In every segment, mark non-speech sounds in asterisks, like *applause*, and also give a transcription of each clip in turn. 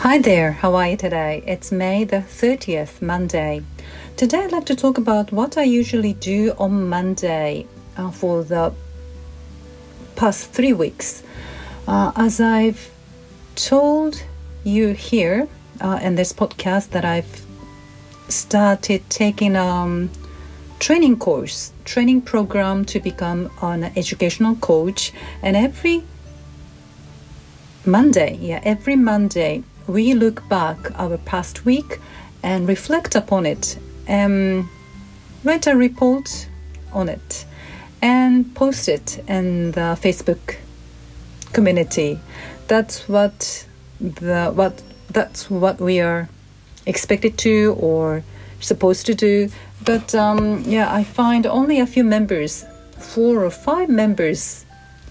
Hi there, how are you today? It's May the 30th, Monday. Today I'd like to talk about what I usually do on Monday uh, for the past three weeks. Uh, as I've told you here uh, in this podcast, that I've started taking a um, training course, training program to become an educational coach, and every Monday, yeah, every Monday we look back our past week and reflect upon it and write a report on it and post it in the Facebook community. That's what the what that's what we are expected to or supposed to do. But um, yeah, I find only a few members, four or five members,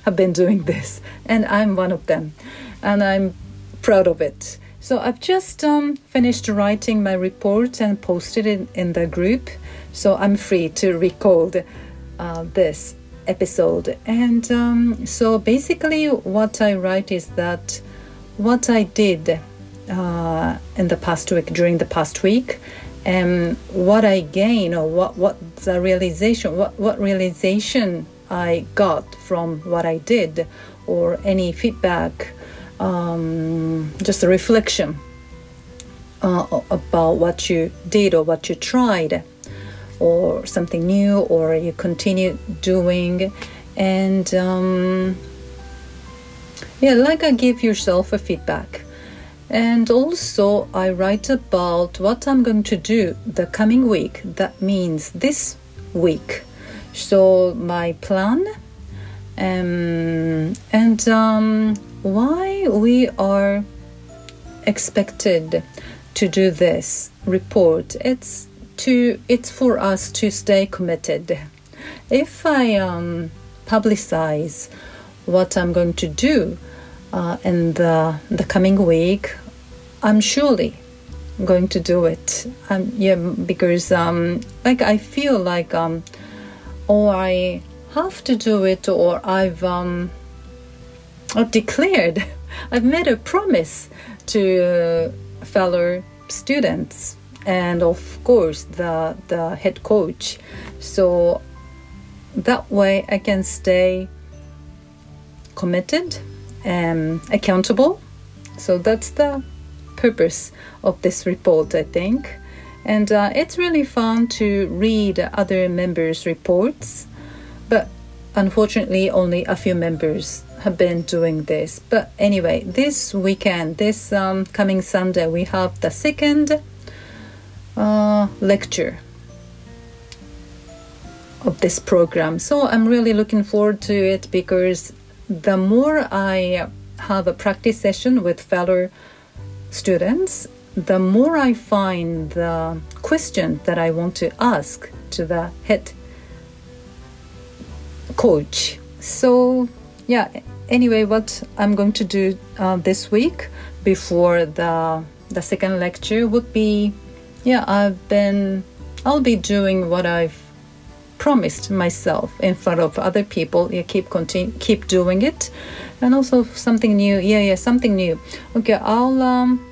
have been doing this, and I'm one of them, and I'm proud of it. So I've just um, finished writing my report and posted it in the group. So I'm free to record uh, this episode. And um, so basically, what I write is that what I did uh, in the past week, during the past week, and what I gain or what, what the realization, what, what realization I got from what I did, or any feedback um, just a reflection uh, about what you did or what you tried or something new or you continue doing. And um, yeah like i give yourself a feedback. And also i write about what i'm going to do the coming week. That means this week. So my plan um, and um, why we are expected to do this report it's to it's for us to stay committed. If i um, publicize what i'm going to do uh, in the the coming week i'm surely going to do it. Um, yeah because um, like i feel like um, or i have to do it or i've um, I've declared, *laughs* I've made a promise to uh, fellow students and of course the the head coach. So that way i can stay committed and accountable. So that's the purpose of this report i think. And uh, it's really fun to read other members reports but unfortunately only a few members have been doing this. But anyway, this weekend, this um, coming Sunday, we have the second uh, lecture of this program. So I'm really looking forward to it because the more I have a practice session with fellow students, the more I find the question that I want to ask to the head coach. So yeah anyway what i'm going to do uh, this week before the the second lecture would be yeah i've been i'll be doing what i've promised myself in front of other people. Yeah keep continue keep doing it. And also something new. Yeah yeah something new. Okay i'll um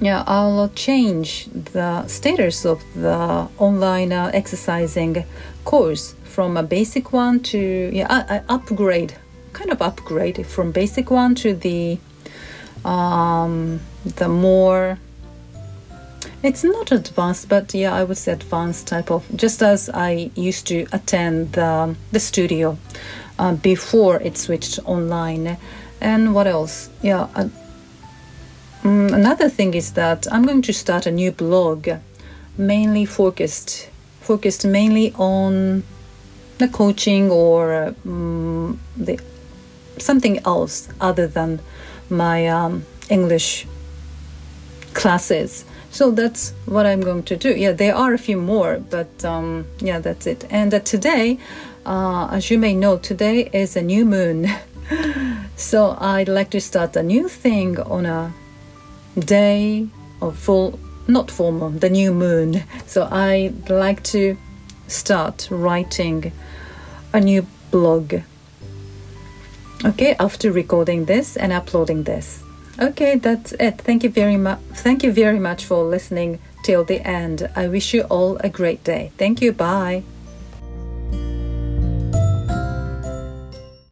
yeah i'll change the status of the online uh, exercising course from a basic one to yeah I, I upgrade kind of upgrade from basic one to the um, the more it's not advanced but yeah i would say advanced type of just as i used to attend the, the studio uh, before it switched online. And what else? Yeah uh, um, another thing is that i'm going to start a new blog mainly focused focused mainly on the coaching or um, the something else other than my um, English classes. So that's what I'm going to do. Yeah, there are a few more, but um, yeah, that's it. And uh, today, uh, as you may know, today is a new moon. *laughs* so I'd like to start a new thing on a day of full, not full moon, the new moon. So I'd like to start writing a new blog okay after recording this and uploading this Okay, that's it. Thank you very much. Thank you very much for listening till the end. I wish you all a great day. Thank you. Bye.